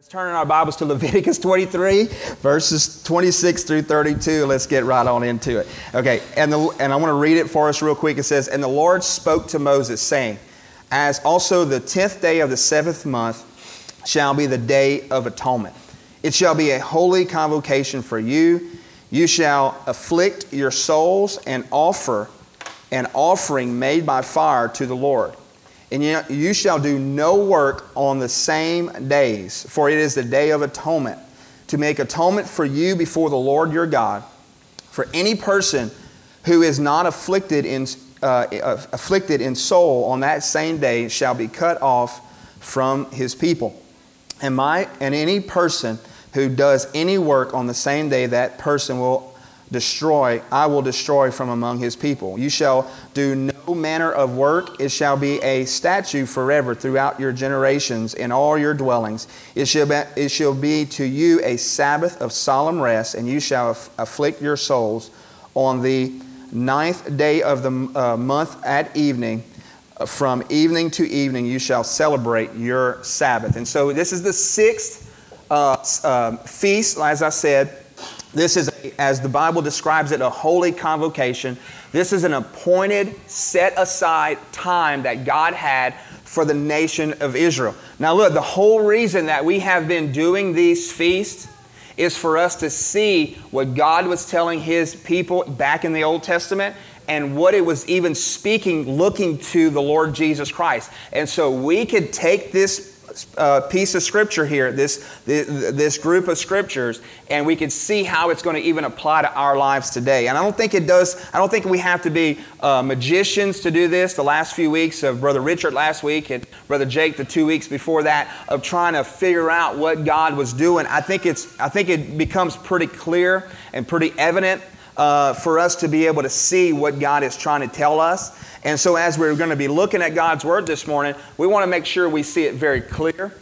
Let's turn in our Bibles to Leviticus 23, verses 26 through 32. Let's get right on into it. Okay, and, the, and I want to read it for us real quick. It says, And the Lord spoke to Moses, saying, As also the tenth day of the seventh month shall be the day of atonement. It shall be a holy convocation for you. You shall afflict your souls and offer an offering made by fire to the Lord. And you, shall do no work on the same days, for it is the day of atonement, to make atonement for you before the Lord your God. For any person who is not afflicted in, uh, afflicted in soul on that same day shall be cut off from his people. And, my, and any person who does any work on the same day, that person will destroy, I will destroy from among his people. You shall do no manner of work. It shall be a statute forever throughout your generations in all your dwellings. It shall be, it shall be to you a Sabbath of solemn rest, and you shall afflict your souls on the ninth day of the uh, month at evening. Uh, from evening to evening, you shall celebrate your Sabbath. And so, this is the sixth uh, uh feast, as I said, this is, as the Bible describes it, a holy convocation. This is an appointed, set aside time that God had for the nation of Israel. Now, look, the whole reason that we have been doing these feasts is for us to see what God was telling His people back in the Old Testament and what it was even speaking, looking to the Lord Jesus Christ. And so we could take this uh, piece of scripture here, this, this, group of scriptures, and we can see how it's going to even apply to our lives today. And I don't think it does, I don't think we have to be uh, magicians to do this. The last few weeks of Brother Richard last week and Brother Jake the two weeks before that, of trying to figure out what God was doing, I think, it's, I think it becomes pretty clear and pretty evident uh, for us to be able to see what God is trying to tell us. And so, as we're going to be looking at God's Word this morning, we want to make sure we see it very clear.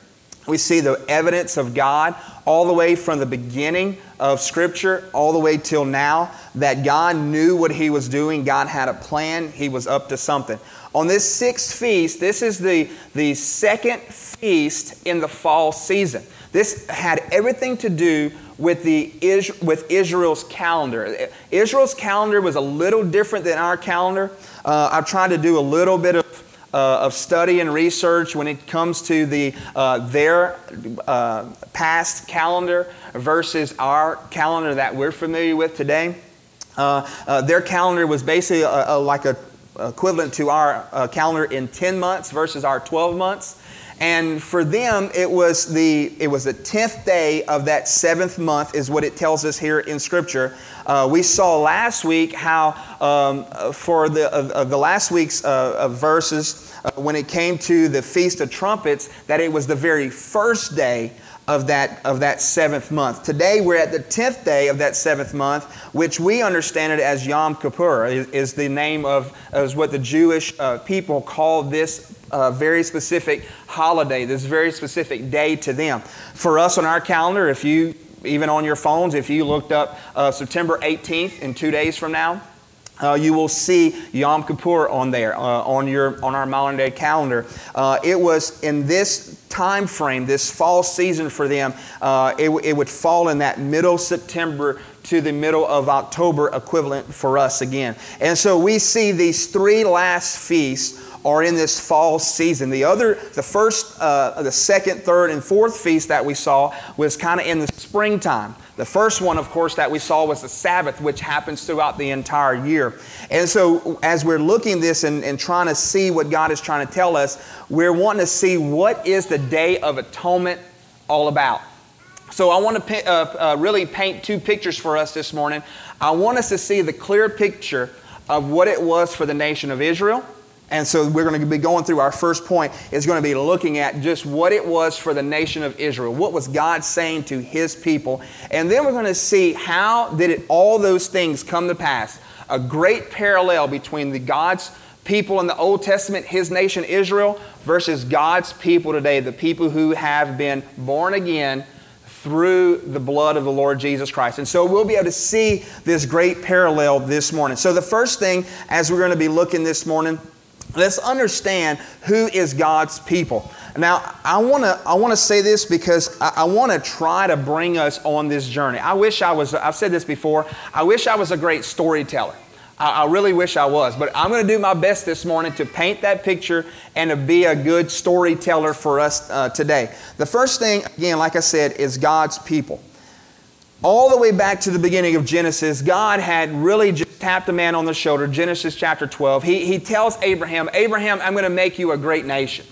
We see the evidence of God all the way from the beginning of Scripture all the way till now that God knew what He was doing. God had a plan. He was up to something. On this sixth feast, this is the, the second feast in the fall season. This had everything to do with, the, with Israel's calendar. Israel's calendar was a little different than our calendar. Uh, I've tried to do a little bit of uh, of study and research when it comes to the, uh, their uh, past calendar versus our calendar that we're familiar with today. Uh, uh, their calendar was basically a, a, like a equivalent to our uh, calendar in 10 months versus our 12 months. And for them, it was the it was the tenth day of that seventh month, is what it tells us here in Scripture. Uh, we saw last week how um, for the uh, the last week's uh, verses uh, when it came to the feast of trumpets, that it was the very first day of that, of that seventh month. Today we're at the 10th day of that seventh month, which we understand it as Yom Kippur, is, is the name of, is what the Jewish uh, people call this uh, very specific holiday, this very specific day to them. For us on our calendar, if you, even on your phones, if you looked up uh, September 18th in two days from now, uh, you will see Yom Kippur on there uh, on your on our modern day calendar. Uh, it was in this time frame, this fall season for them. Uh, it, it would fall in that middle September to the middle of October equivalent for us again. And so we see these three last feasts are in this fall season. The other, the first, uh, the second, third, and fourth feast that we saw was kind of in the springtime. The first one, of course, that we saw was the Sabbath, which happens throughout the entire year. And so, as we're looking this and, and trying to see what God is trying to tell us, we're wanting to see what is the Day of Atonement all about. So, I want to uh, uh, really paint two pictures for us this morning. I want us to see the clear picture of what it was for the nation of Israel and so we're going to be going through our first point is going to be looking at just what it was for the nation of Israel. What was God saying to his people? And then we're going to see how did it all those things come to pass? A great parallel between the God's people in the Old Testament, his nation Israel, versus God's people today, the people who have been born again through the blood of the Lord Jesus Christ. And so we'll be able to see this great parallel this morning. So the first thing as we're going to be looking this morning let's understand who is God's people. Now, I want to I want to say this because I, I want to try to bring us on this journey. I wish I was. I've said this before. I wish I was a great storyteller. I, I really wish I was, but I'm going to do my best this morning to paint that picture and to be a good storyteller for us uh, today. The first thing, again, like I said, is God's people all the way back to the beginning of Genesis, God had really just tapped a man on the shoulder. Genesis chapter 12. He, he tells Abraham, Abraham, I'm going to make you a great nation.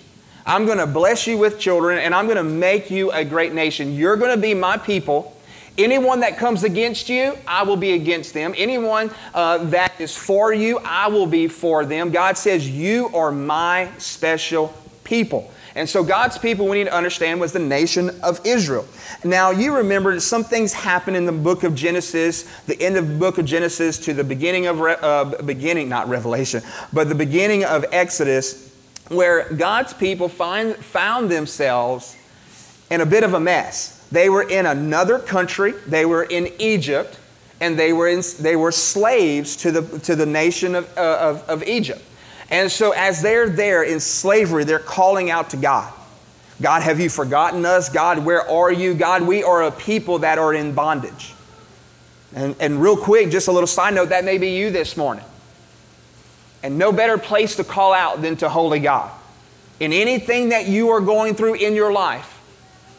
I'm going to bless you with children and I'm going to make you a great nation. You're going to be my people. Anyone that comes against you, I will be against them. Anyone uh, that is for you, I will be for them. God says, You are my special people. And so God's people, we need to understand, was the nation of Israel. Now, you remember that some things happen in the book of Genesis, the end of the book of Genesis to the beginning of, uh, beginning, not Revelation, but the beginning of Exodus where God's people find, found themselves in a bit of a mess. They were in another country, they were in Egypt, and they were, in, they were slaves to the, to the nation of, uh, of, of Egypt. And so, as they're there in slavery, they're calling out to God God, have you forgotten us? God, where are you? God, we are a people that are in bondage. And, and real quick, just a little side note that may be you this morning. And no better place to call out than to Holy God. In anything that you are going through in your life,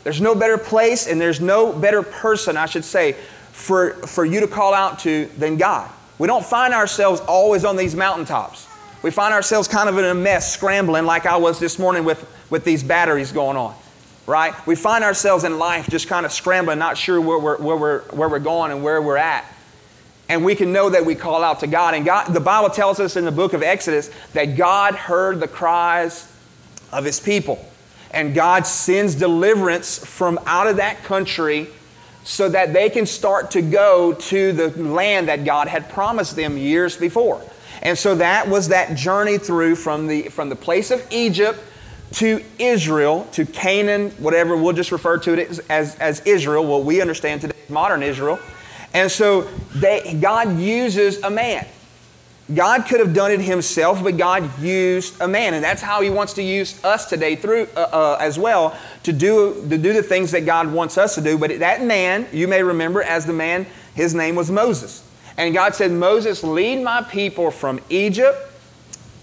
there's no better place and there's no better person, I should say, for, for you to call out to than God. We don't find ourselves always on these mountaintops. We find ourselves kind of in a mess, scrambling like I was this morning with, with these batteries going on, right? We find ourselves in life just kind of scrambling, not sure where we're, where we're, where we're going and where we're at and we can know that we call out to God. And God, the Bible tells us in the book of Exodus that God heard the cries of his people. And God sends deliverance from out of that country so that they can start to go to the land that God had promised them years before. And so that was that journey through from the, from the place of Egypt to Israel, to Canaan, whatever, we'll just refer to it as, as Israel, what we understand today, as modern Israel. And so they, God uses a man. God could have done it himself, but God used a man. And that's how he wants to use us today through uh, uh, as well to do, to do the things that God wants us to do. But that man, you may remember as the man, his name was Moses. And God said, Moses, lead my people from Egypt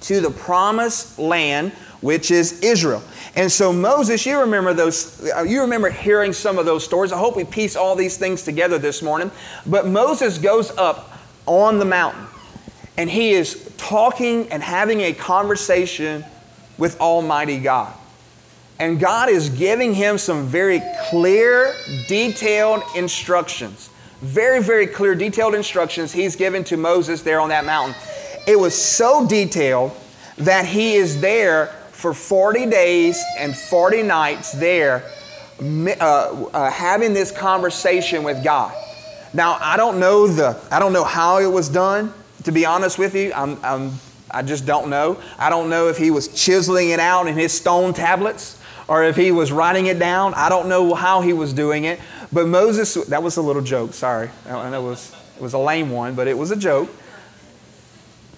to the promised land, which is Israel. And so Moses, you remember those, uh, you remember hearing some of those stories. I hope we piece all these things together this morning. But Moses goes up on the mountain and he is talking and having a conversation with Almighty God. And God is giving him some very clear, detailed instructions. Very, very clear, detailed instructions he's given to Moses there on that mountain. It was so detailed that he is there for 40 days and 40 nights there uh, uh, having this conversation with God. Now, I don't know the, I don't know how it was done. To be honest with you, I'm, I'm, I just don't know. I don't know if he was chiseling it out in his stone tablets or if he was writing it down. I don't know how he was doing it. But Moses, that was a little joke. Sorry, know it was, it was a lame one, but it was a joke.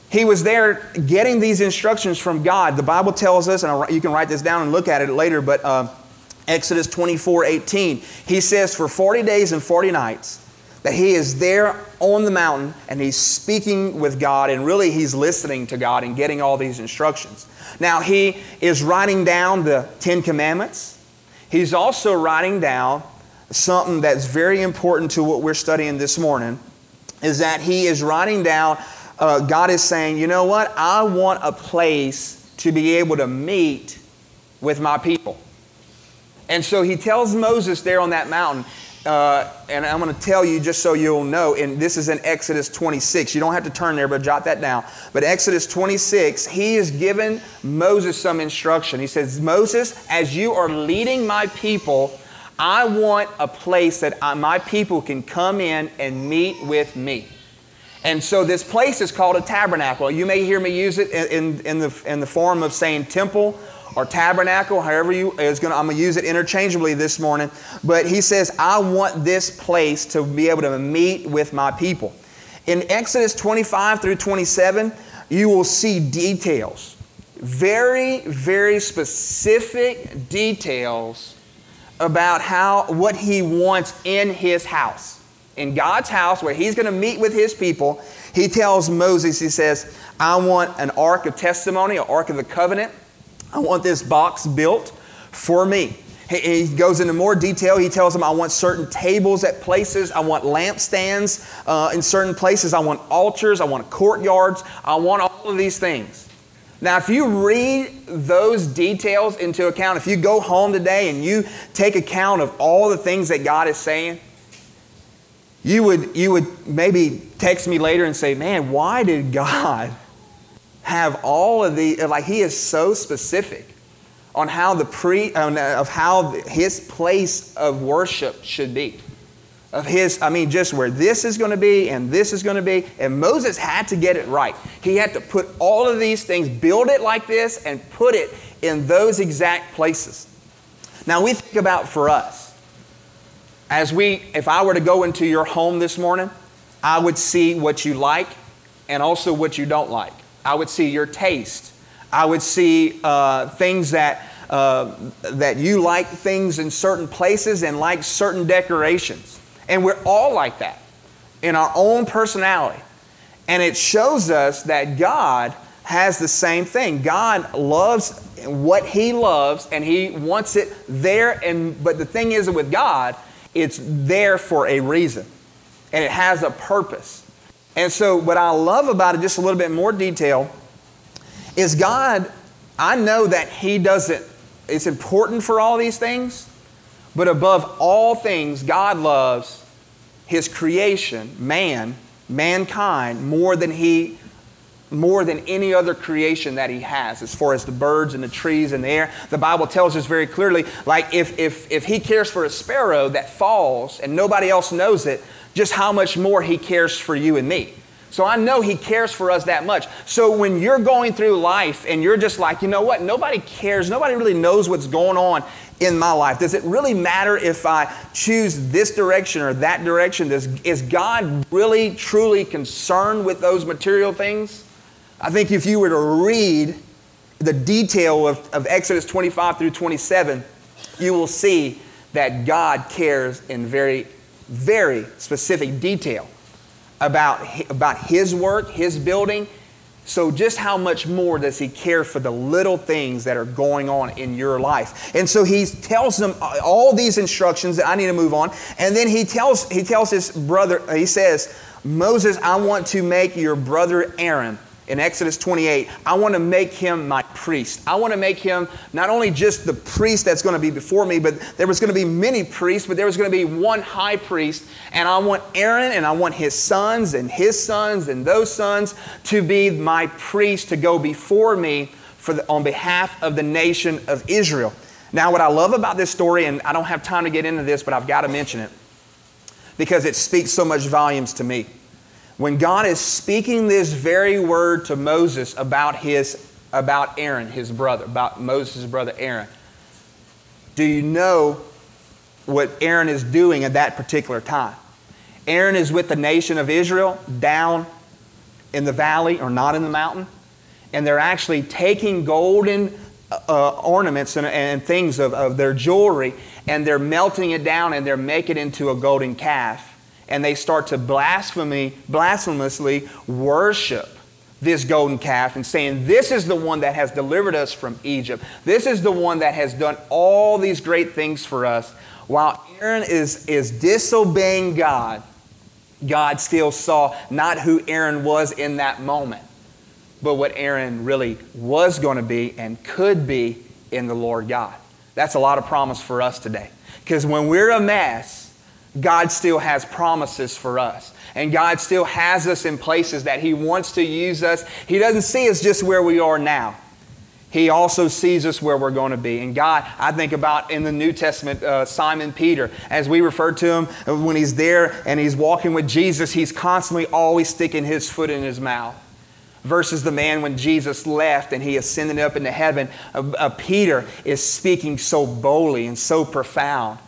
He was there getting these instructions from God. The Bible tells us, and you can write this down and look at it later, but uh, Exodus 24 18, he says, For 40 days and 40 nights, that he is there on the mountain and he's speaking with God, and really he's listening to God and getting all these instructions. Now, he is writing down the Ten Commandments. He's also writing down something that's very important to what we're studying this morning, is that he is writing down uh, God is saying, you know what? I want a place to be able to meet with my people. And so he tells Moses there on that mountain, uh, and I'm going to tell you just so you'll know, and this is in Exodus 26. You don't have to turn there, but jot that down. But Exodus 26, he is giving Moses some instruction. He says, Moses, as you are leading my people, I want a place that I, my people can come in and meet with me. And so this place is called a tabernacle. You may hear me use it in, in, the, in the form of saying temple or tabernacle, however you is going I'm going to use it interchangeably this morning. But he says, I want this place to be able to meet with my people. In Exodus 25 through 27, you will see details very, very specific details about how what he wants in his house. In God's house, where he's going to meet with his people, he tells Moses, he says, I want an ark of testimony, an ark of the covenant. I want this box built for me. He goes into more detail. He tells them, I want certain tables at places. I want lampstands uh, in certain places. I want altars. I want courtyards. I want all of these things. Now, if you read those details into account, if you go home today and you take account of all the things that God is saying, you would, you would maybe text me later and say, Man, why did God have all of the, like, He is so specific on how the pre, uh, of how His place of worship should be of his, I mean, just where this is going to be and this is going to be. And Moses had to get it right. He had to put all of these things, build it like this, and put it in those exact places. Now, we think about for us, as we, if I were to go into your home this morning, I would see what you like and also what you don't like. I would see your taste. I would see uh, things that, uh, that you like things in certain places and like certain decorations. And we're all like that in our own personality. And it shows us that God has the same thing. God loves what he loves and he wants it there and but the thing is with God, it's there for a reason. And it has a purpose. And so what I love about it just a little bit more detail is God I know that he doesn't it's important for all these things, but above all things, God loves his creation, man, mankind, more than he more than any other creation that he has as far as the birds and the trees and the air. The bible tells us very clearly like if, if, if he cares for a sparrow that falls and nobody else knows it just how much more he cares for you and me so I know He cares for us that much. So when you're going through life and you're just like, you know what, nobody cares, nobody really knows what's going on in my life. Does it really matter if I choose this direction or that direction? Does, is God really, truly concerned with those material things? I think if you were to read the detail of, of Exodus 25 through 27, you will see that God cares in very, very specific detail about, about His work, His building. So, just how much more does He care for the little things that are going on in your life? And so He tells them all these instructions that I need to move on. And then He tells, he tells his brother, He says, Moses, I want to make your brother Aaron in Exodus 28, I want to make him my priest. I want to make him not only just the priest that's going to be before me, but there was going to be many priests, but there was going to be one high priest. And I want Aaron and I want his sons and his sons and those sons to be my priest to go before me for the, on behalf of the nation of Israel. Now, what I love about this story, and I don't have time to get into this, but I've got to mention it because it speaks so much volumes to me when God is speaking this very word to Moses about his about Aaron, his brother, about Moses' brother Aaron, do you know what Aaron is doing at that particular time? Aaron is with the nation of Israel down in the valley or not in the mountain, and they're actually taking golden uh, ornaments and, and things of, of their jewelry, and they're melting it down and they're making it into a golden calf and they start to blasphemy, blasphemously worship this golden calf and saying, This is the one that has delivered us from Egypt. This is the one that has done all these great things for us. While Aaron is, is disobeying God, God still saw not who Aaron was in that moment, but what Aaron really was going to be and could be in the Lord God. That's a lot of promise for us today. Because when we're a mess, God still has promises for us. And God still has us in places that He wants to use us. He doesn't see us just where we are now. He also sees us where we're going to be. And God, I think about in the New Testament, uh, Simon Peter, as we refer to him, uh, when he's there and he's walking with Jesus, he's constantly always sticking his foot in his mouth. Versus the man when Jesus left and he ascended up into heaven, uh, uh, Peter is speaking so boldly and so profound.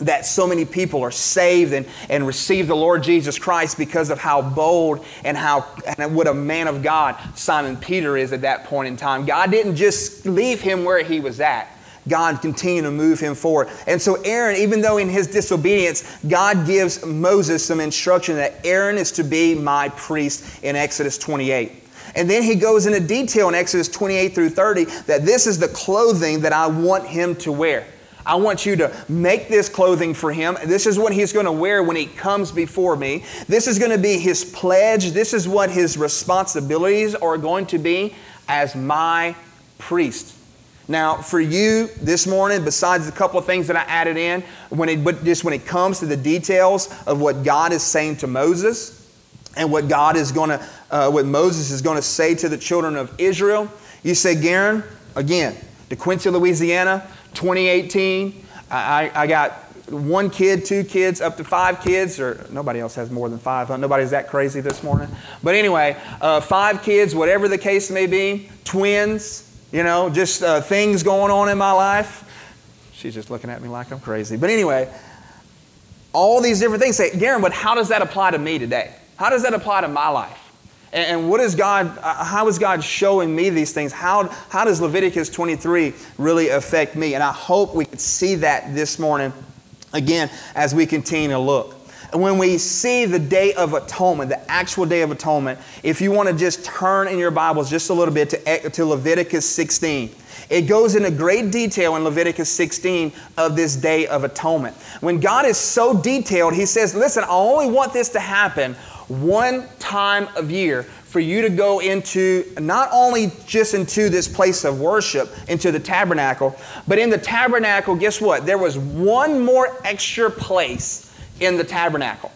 That so many people are saved and, and receive the Lord Jesus Christ because of how bold and how and what a man of God Simon Peter is at that point in time. God didn't just leave him where he was at. God continued to move him forward. And so Aaron, even though in his disobedience, God gives Moses some instruction that Aaron is to be my priest in Exodus 28. And then he goes into detail in Exodus 28 through 30 that this is the clothing that I want him to wear. I want you to make this clothing for him. This is what he's going to wear when he comes before me. This is going to be his pledge. This is what his responsibilities are going to be as my priest. Now, for you this morning, besides a couple of things that I added in, when it, but just when it comes to the details of what God is saying to Moses and what God is going to, uh, what Moses is going to say to the children of Israel, you say, Garen, again, DeQuincy, Louisiana, 2018. I, I got one kid, two kids, up to five kids, or nobody else has more than five. Nobody's that crazy this morning. But anyway, uh, five kids, whatever the case may be, twins, you know, just uh, things going on in my life. She's just looking at me like I'm crazy. But anyway, all these different things. Say, Garen, but how does that apply to me today? How does that apply to my life? And what is God, uh, how is God showing me these things? How, how does Leviticus 23 really affect me? And I hope we can see that this morning again as we continue to look. And when we see the Day of Atonement, the actual Day of Atonement, if you want to just turn in your Bibles just a little bit to, to Leviticus 16, it goes into great detail in Leviticus 16 of this Day of Atonement. When God is so detailed, He says, Listen, I only want this to happen one time of year for you to go into not only just into this place of worship, into the tabernacle, but in the tabernacle, guess what? There was one more extra place in the tabernacle.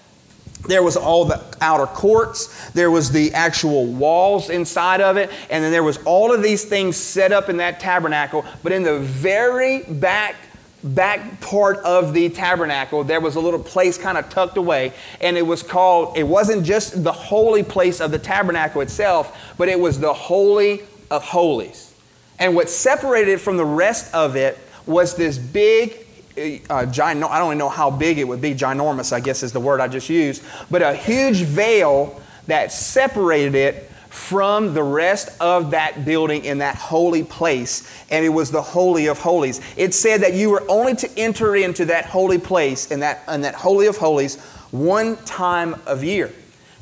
There was all the outer courts, there was the actual walls inside of it, and then there was all of these things set up in that tabernacle. But in the very back back part of the tabernacle, there was a little place kind of tucked away, and it was called, it wasn't just the holy place of the tabernacle itself, but it was the Holy of Holies. And what separated it from the rest of it was this big, uh, gino- I don't even know how big it would be, ginormous, I guess is the word I just used, but a huge veil that separated it from the rest of that building in that holy place, and it was the Holy of Holies. It said that you were only to enter into that holy place and that, in that Holy of Holies one time of year.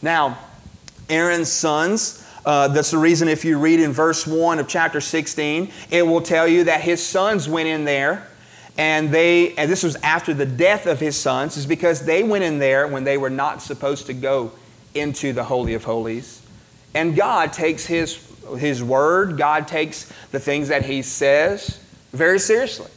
Now, Aaron's sons, uh, that's the reason if you read in verse 1 of chapter 16, it will tell you that his sons went in there and they and this was after the death of his sons is because they went in there when they were not supposed to go into the holy of holies and God takes his, his word, God takes the things that he says very seriously.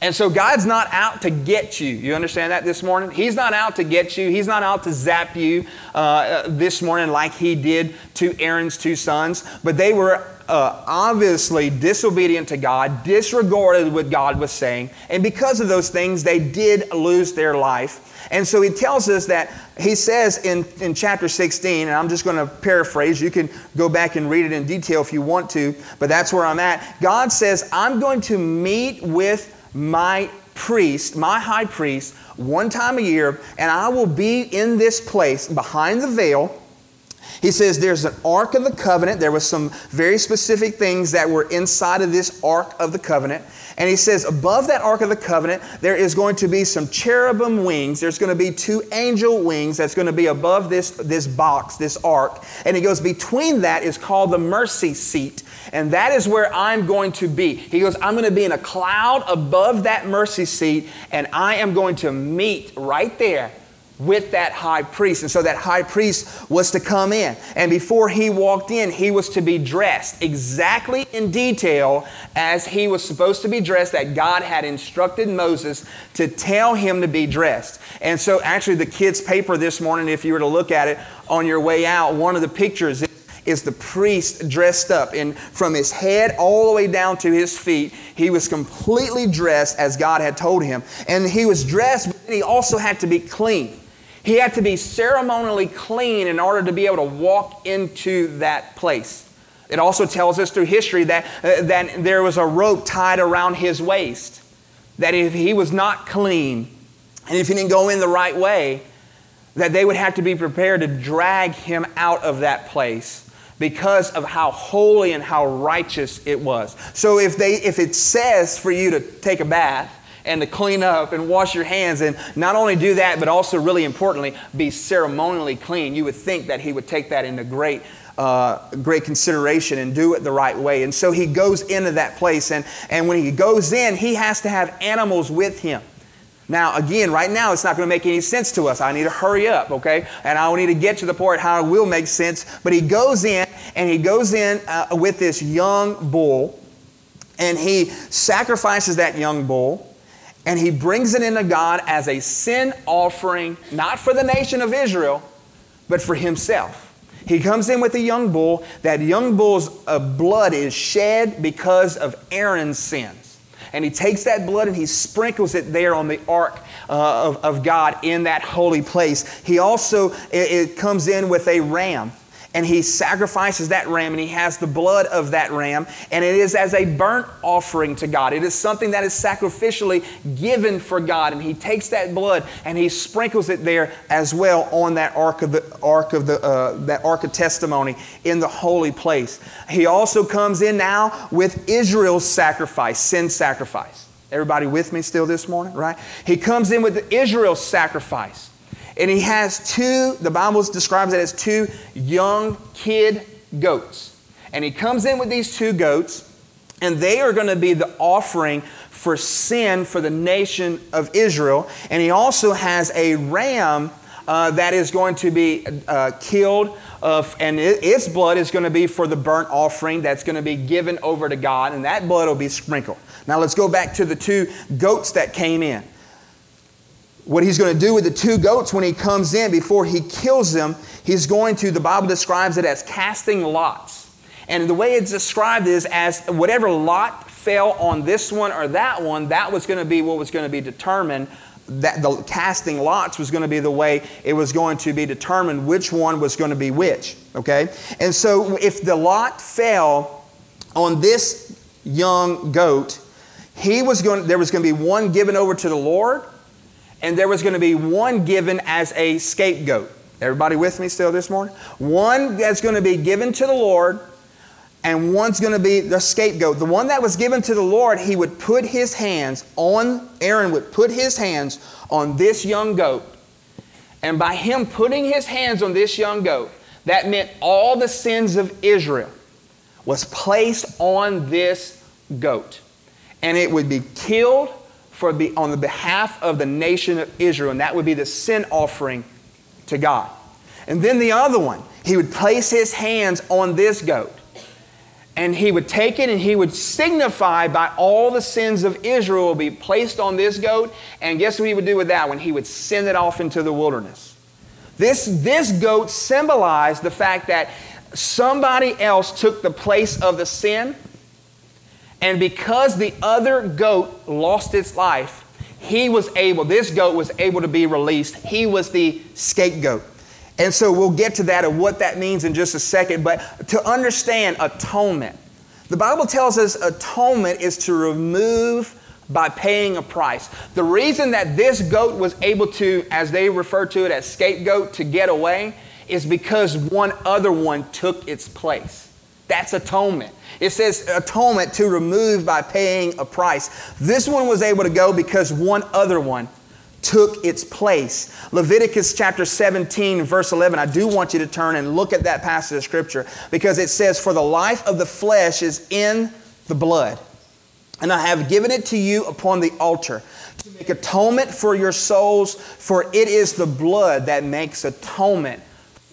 And so God's not out to get you. You understand that this morning? He's not out to get you. He's not out to zap you uh, this morning like he did to Aaron's two sons. But they were uh, obviously disobedient to God, disregarded what God was saying. And because of those things, they did lose their life. And so he tells us that he says in, in chapter 16, and I'm just going to paraphrase, you can go back and read it in detail if you want to, but that's where I'm at. God says, I'm going to meet with my priest, my high priest, one time a year, and I will be in this place behind the veil. He says there's an Ark of the Covenant. There was some very specific things that were inside of this Ark of the Covenant. And he says, above that Ark of the Covenant, there is going to be some cherubim wings. There's going to be two angel wings that's going to be above this, this box, this ark. And he goes, between that is called the mercy seat. And that is where I'm going to be. He goes, I'm going to be in a cloud above that mercy seat, and I am going to meet right there with that high priest. And so that high priest was to come in. And before he walked in, he was to be dressed exactly in detail as he was supposed to be dressed, that God had instructed Moses to tell him to be dressed. And so, actually, the kids' paper this morning, if you were to look at it on your way out, one of the pictures is the priest dressed up. And from his head all the way down to his feet, he was completely dressed as God had told him. And he was dressed, but he also had to be clean. He had to be ceremonially clean in order to be able to walk into that place. It also tells us through history that, uh, that there was a rope tied around his waist, that if he was not clean, And if he didn't go in the right way, that they would have to be prepared to drag him out of that place because of how holy and how righteous it was. So if they if it says for you to take a bath and to clean up and wash your hands and not only do that but also really importantly be ceremonially clean, you would think that he would take that into great uh, great consideration and do it the right way. And so he goes into that place and and when he goes in, he has to have animals with him. Now, again, right now, it's not going to make any sense to us. I need to hurry up, okay? And I need to get to the point how it will make sense. But he goes in, and he goes in uh, with this young bull, and he sacrifices that young bull, and he brings it into God as a sin offering, not for the nation of Israel, but for himself. He comes in with a young bull. That young bull's uh, blood is shed because of Aaron's sins and he takes that blood and he sprinkles it there on the ark uh, of, of God in that holy place. He also it, it comes in with a ram and he sacrifices that ram and he has the blood of that ram and it is as a burnt offering to God. It is something that is sacrificially given for God and he takes that blood and he sprinkles it there as well on that ark of the ark of the uh, that ark of testimony in the holy place. He also comes in now with Israel's sacrifice, sin sacrifice. Everybody with me still this morning, right? He comes in with Israel's sacrifice. And he has two, the Bible describes it as two young kid goats. And he comes in with these two goats, and they are going to be the offering for sin for the nation of Israel. And he also has a ram uh, that is going to be uh, killed, and it, its blood is going to be for the burnt offering that's going to be given over to God, and that blood will be sprinkled. Now let's go back to the two goats that came in what he's going to do with the two goats when he comes in before he kills them, he's going to, the Bible describes it as casting lots. And the way it's described is as whatever lot fell on this one or that one, that was going to be what was going to be determined. That the casting lots was going to be the way it was going to be determined which one was going to be which. Okay? And so if the lot fell on this young goat, he was going, there was going to be one given over to the Lord and there was going to be one given as a scapegoat. Everybody with me still this morning? One that's going to be given to the Lord, and one's going to be the scapegoat. The one that was given to the Lord, he would put his hands on, Aaron would put his hands on this young goat. And by him putting his hands on this young goat, that meant all the sins of Israel was placed on this goat. And it would be killed for be, on the behalf of the nation of Israel, and that would be the sin offering to God. And then the other one, he would place his hands on this goat, and he would take it and he would signify by all the sins of Israel will be placed on this goat. And guess what he would do with that one? He would send it off into the wilderness. This, this goat symbolized the fact that somebody else took the place of the sin and because the other goat lost its life, he was able, this goat was able to be released. He was the scapegoat. And so we'll get to that and what that means in just a second. But to understand atonement, the Bible tells us atonement is to remove by paying a price. The reason that this goat was able to, as they refer to it as scapegoat, to get away is because one other one took its place. That's atonement. It says atonement to remove by paying a price. This one was able to go because one other one took its place. Leviticus chapter 17, verse 11. I do want you to turn and look at that passage of scripture because it says, For the life of the flesh is in the blood, and I have given it to you upon the altar to make atonement for your souls, for it is the blood that makes atonement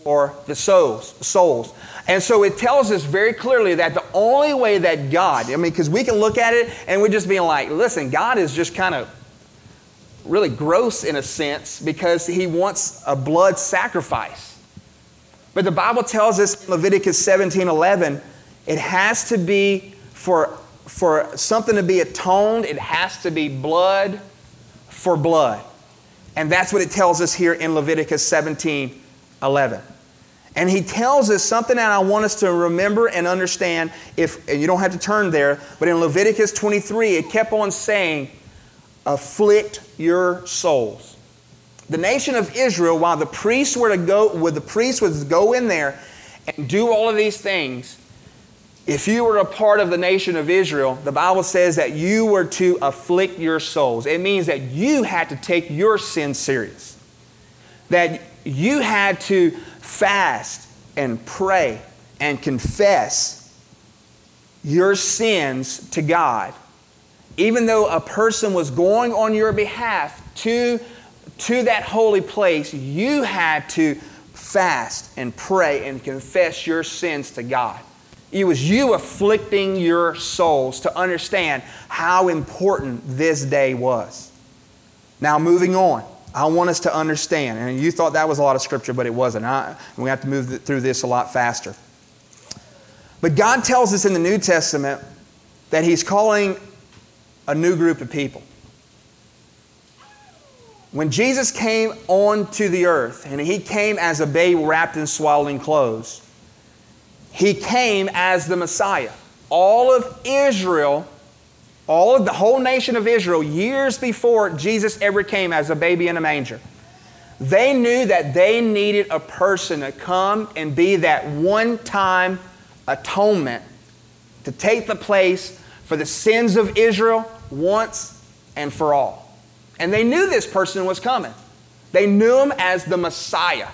for the souls. souls. And so it tells us very clearly that the only way that God, I mean, because we can look at it and we're just being like, listen, God is just kind of really gross in a sense because he wants a blood sacrifice. But the Bible tells us in Leviticus 17 11, it has to be for, for something to be atoned, it has to be blood for blood. And that's what it tells us here in Leviticus 17 11. And he tells us something that I want us to remember and understand. If and you don't have to turn there, but in Leviticus 23, it kept on saying, "Afflict your souls." The nation of Israel, while the priests were to go, would the priests would go in there and do all of these things, if you were a part of the nation of Israel, the Bible says that you were to afflict your souls. It means that you had to take your sin serious. That you had to fast and pray and confess your sins to God. Even though a person was going on your behalf to, to that holy place, you had to fast and pray and confess your sins to God. It was you afflicting your souls to understand how important this day was. Now, moving on, I want us to understand, and you thought that was a lot of scripture, but it wasn't. I, we have to move through this a lot faster. But God tells us in the New Testament that He's calling a new group of people. When Jesus came onto the earth, and He came as a babe wrapped in swaddling clothes, he came as the Messiah. All of Israel, all of the whole nation of Israel, years before Jesus ever came as a baby in a manger, they knew that they needed a person to come and be that one time atonement to take the place for the sins of Israel once and for all. And they knew this person was coming. They knew him as the Messiah.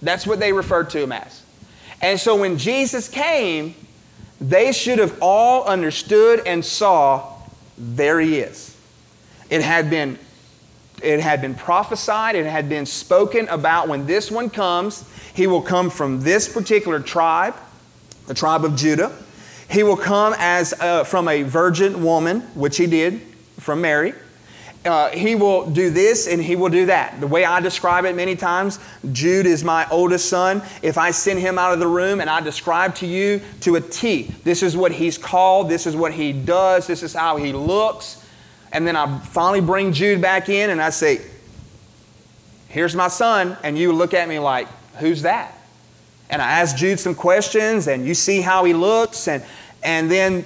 That's what they referred to him as. And so when Jesus came, they should have all understood and saw, there he is. It had been it had been prophesied, it had been spoken about when this one comes, he will come from this particular tribe, the tribe of Judah. He will come as uh, from a virgin woman, which he did from Mary uh, he will do this and he will do that. The way I describe it many times, Jude is my oldest son. If I send him out of the room and I describe to you to a T, this is what he's called, this is what he does, this is how he looks, and then I finally bring Jude back in and I say, Here's my son, and you look at me like, Who's that? And I ask Jude some questions, and you see how he looks, and, and then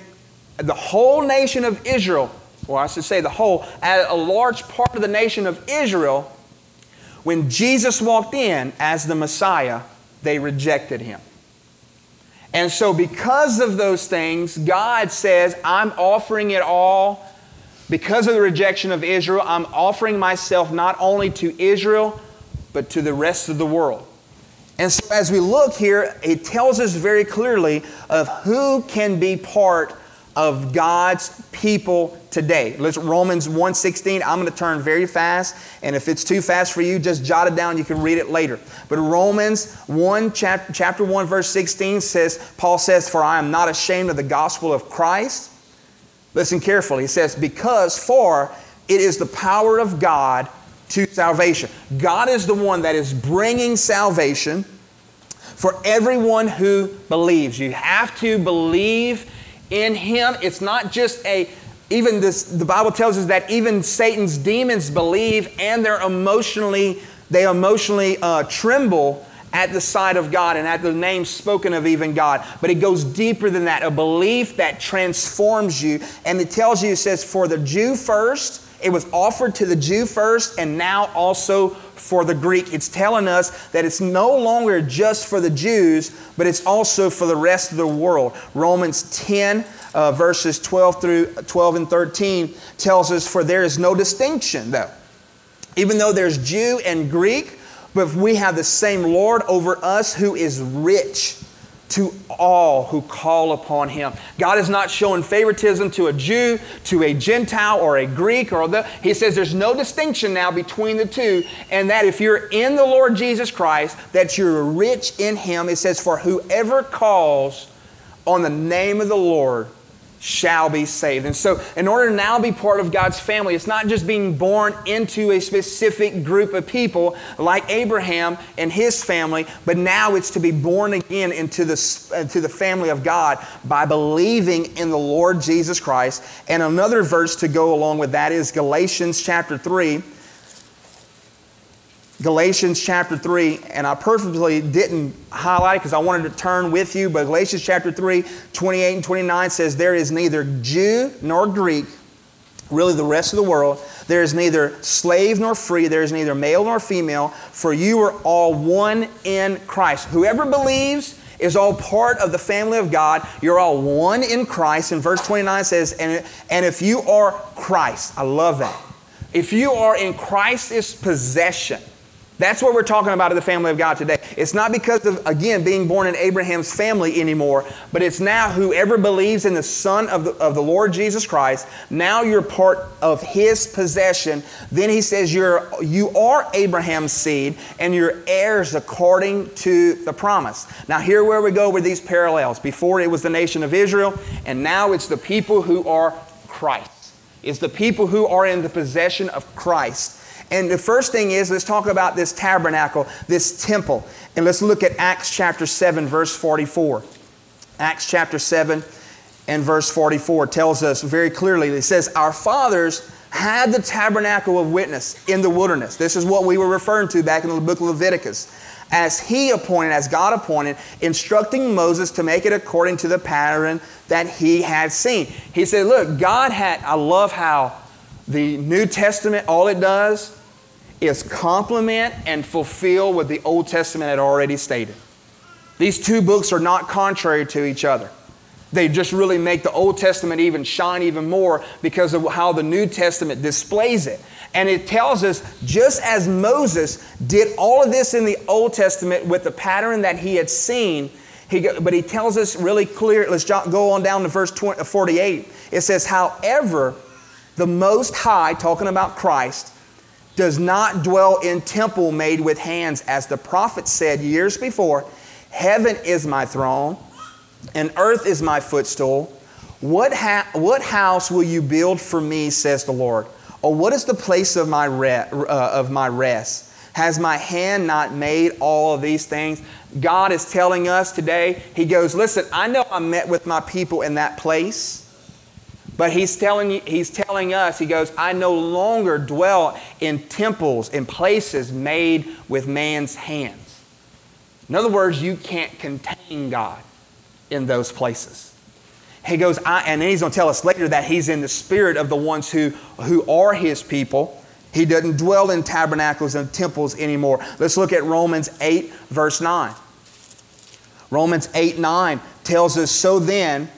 the whole nation of Israel or I should say the whole, a large part of the nation of Israel, when Jesus walked in as the Messiah, they rejected him. And so, because of those things, God says, I'm offering it all. Because of the rejection of Israel, I'm offering myself not only to Israel, but to the rest of the world. And so, as we look here, it tells us very clearly of who can be part of God's people today. Let's Romans 1:16. I'm going to turn very fast, and if it's too fast for you, just jot it down. You can read it later. But Romans 1 chapter, chapter 1 verse 16 says Paul says, "For I am not ashamed of the gospel of Christ." Listen carefully. He says, "Because for it is the power of God to salvation." God is the one that is bringing salvation for everyone who believes. You have to believe in him. It's not just a even this the Bible tells us that even Satan's demons believe and they're emotionally they emotionally uh, tremble at the sight of God and at the name spoken of even God. But it goes deeper than that, a belief that transforms you. And it tells you, it says, for the Jew first, it was offered to the Jew first, and now also for the Greek. It's telling us that it's no longer just for the Jews, but it's also for the rest of the world. Romans 10, uh, verses 12 through 12 and 13 tells us, For there is no distinction, though. Even though there's Jew and Greek, but we have the same Lord over us who is rich to all who call upon him. God is not showing favoritism to a Jew, to a Gentile, or a Greek, or the, he says there's no distinction now between the two, and that if you're in the Lord Jesus Christ, that you're rich in him. It says, For whoever calls on the name of the Lord shall be saved. And so, in order to now be part of God's family, it's not just being born into a specific group of people like Abraham and his family, but now it's to be born again into the, into uh, the family of God by believing in the Lord Jesus Christ. And another verse to go along with that is Galatians chapter 3 Galatians chapter 3, and I purposely didn't highlight it because I wanted to turn with you, but Galatians chapter 3, 28 and 29 says, There is neither Jew nor Greek, really the rest of the world. There is neither slave nor free, there is neither male nor female, for you are all one in Christ. Whoever believes is all part of the family of God. You're all one in Christ. And verse 29 says, and, and if you are Christ, I love that. If you are in Christ's possession, that's what we're talking about in the family of God today. It's not because of, again, being born in Abraham's family anymore, but it's now whoever believes in the Son of the, of the Lord Jesus Christ, now you're part of his possession. Then he says you're, you are Abraham's seed and you're heirs according to the promise. Now, here where we go with these parallels. Before it was the nation of Israel, and now it's the people who are Christ. It's the people who are in the possession of Christ. And the first thing is, let's talk about this tabernacle, this temple. And let's look at Acts chapter 7, verse 44. Acts chapter 7 and verse 44 tells us very clearly it says, Our fathers had the tabernacle of witness in the wilderness. This is what we were referring to back in the book of Leviticus. As he appointed, as God appointed, instructing Moses to make it according to the pattern that he had seen. He said, Look, God had, I love how the New Testament, all it does is complement and fulfill what the Old Testament had already stated. These two books are not contrary to each other. They just really make the Old Testament even shine even more because of how the New Testament displays it. And it tells us just as Moses did all of this in the Old Testament with the pattern that he had seen, he, but he tells us really clear. Let's go on down to verse 20, 48. It says, However, the Most High, talking about Christ, does not dwell in temple made with hands, as the prophet said years before Heaven is my throne, and earth is my footstool. What, ha- what house will you build for me, says the Lord? Or what is the place of my, re- uh, of my rest? Has my hand not made all of these things? God is telling us today, He goes, Listen, I know I met with my people in that place. But he's telling, he's telling us, he goes, I no longer dwell in temples, in places made with man's hands. In other words, you can't contain God in those places. He goes, and then he's going to tell us later that he's in the spirit of the ones who, who are his people. He doesn't dwell in tabernacles and temples anymore. Let's look at Romans 8, verse 9. Romans 8, 9 tells us, So then,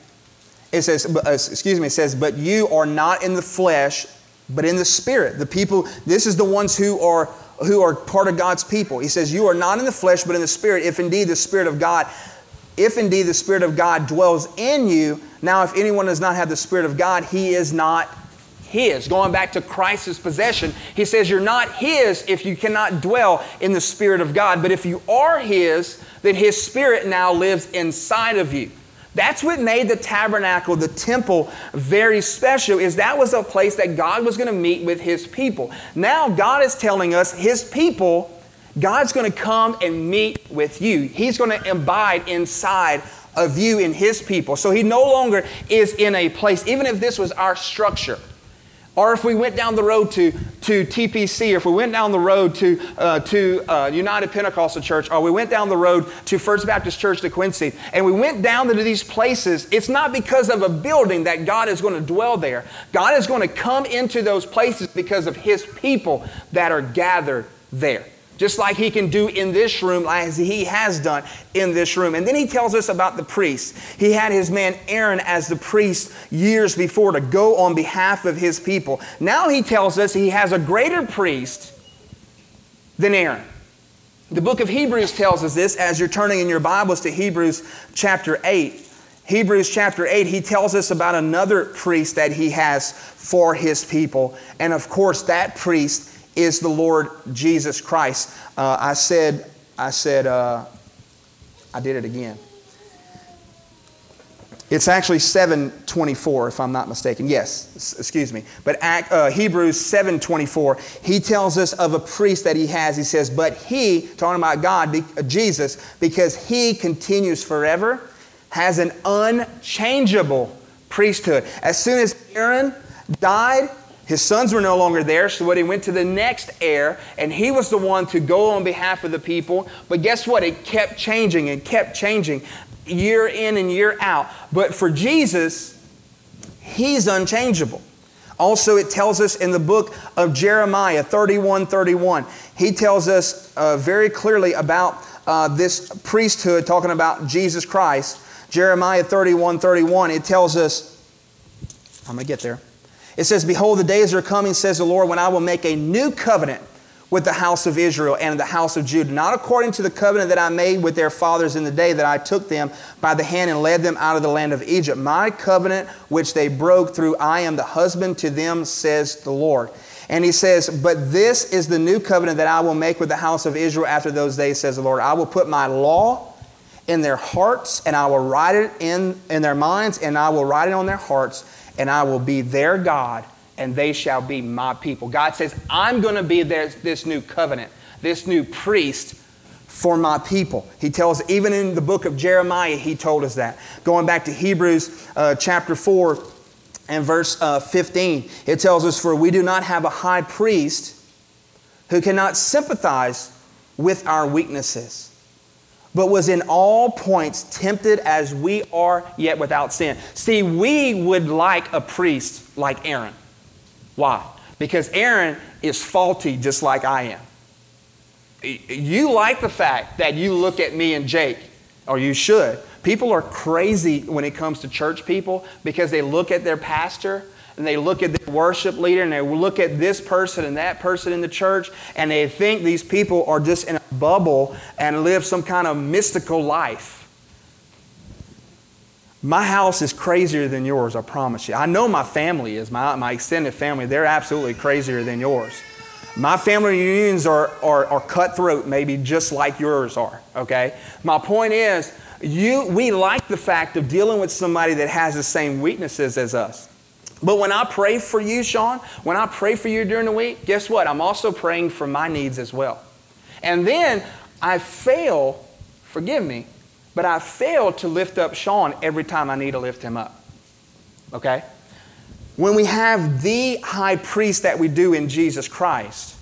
it says, uh, excuse me, it says, but you are not in the flesh, but in the spirit. The people, this is the ones who are who are part of God's people. He says, You are not in the flesh, but in the spirit, if indeed the Spirit of God, if indeed the Spirit of God dwells in you. Now, if anyone does not have the Spirit of God, he is not his. Going back to Christ's possession, he says, You're not his if you cannot dwell in the Spirit of God. But if you are his, then his Spirit now lives inside of you. That's what made the tabernacle, the temple, very special, is that was a place that God was going to meet with his people. Now God is telling us his people, God's going to come and meet with you. He's going to abide inside of you and his people. So he no longer is in a place, even if this was our structure. Or if we went down the road to, to TPC, or if we went down the road to, uh, to uh, United Pentecostal Church, or we went down the road to First Baptist Church to Quincy, and we went down to these places, it's not because of a building that God is going to dwell there. God is going to come into those places because of His people that are gathered there just like he can do in this room, as he has done in this room. And then he tells us about the priest. He had his man Aaron as the priest years before to go on behalf of his people. Now he tells us he has a greater priest than Aaron. The book of Hebrews tells us this as you're turning in your Bibles to Hebrews chapter 8. Hebrews chapter 8, he tells us about another priest that he has for his people. And of course, that priest is the Lord Jesus Christ. Uh, I said, I said, uh, I did it again. It's actually 724, if I'm not mistaken. Yes, excuse me. But uh, Hebrews 724, he tells us of a priest that he has. He says, but he, talking about God, uh, Jesus, because he continues forever, has an unchangeable priesthood. As soon as Aaron died, his sons were no longer there, so what he went to the next heir, and he was the one to go on behalf of the people. But guess what? It kept changing and kept changing year in and year out. But for Jesus, he's unchangeable. Also, it tells us in the book of Jeremiah 31 31, he tells us uh, very clearly about uh, this priesthood, talking about Jesus Christ. Jeremiah 31 31, it tells us, I'm going to get there. It says, Behold, the days are coming, says the Lord, when I will make a new covenant with the house of Israel and the house of Judah, not according to the covenant that I made with their fathers in the day that I took them by the hand and led them out of the land of Egypt. My covenant which they broke through, I am the husband to them, says the Lord. And he says, But this is the new covenant that I will make with the house of Israel after those days, says the Lord. I will put my law in their hearts, and I will write it in, in their minds, and I will write it on their hearts, and I will be their God and they shall be my people. God says, I'm going to be their, this new covenant, this new priest for my people. He tells, even in the book of Jeremiah, he told us that. Going back to Hebrews uh, chapter 4 and verse uh, 15, it tells us, For we do not have a high priest who cannot sympathize with our weaknesses but was in all points tempted as we are, yet without sin. See, we would like a priest like Aaron. Why? Because Aaron is faulty just like I am. You like the fact that you look at me and Jake, or you should. People are crazy when it comes to church people because they look at their pastor and they look at the worship leader and they look at this person and that person in the church and they think these people are just in a bubble and live some kind of mystical life. My house is crazier than yours, I promise you. I know my family is, my, my extended family, they're absolutely crazier than yours. My family reunions are, are, are cutthroat, maybe just like yours are, okay? My point is, you, we like the fact of dealing with somebody that has the same weaknesses as us. But when I pray for you, Sean, when I pray for you during the week, guess what? I'm also praying for my needs as well. And then I fail, forgive me, but I fail to lift up Sean every time I need to lift him up. Okay? When we have the high priest that we do in Jesus Christ,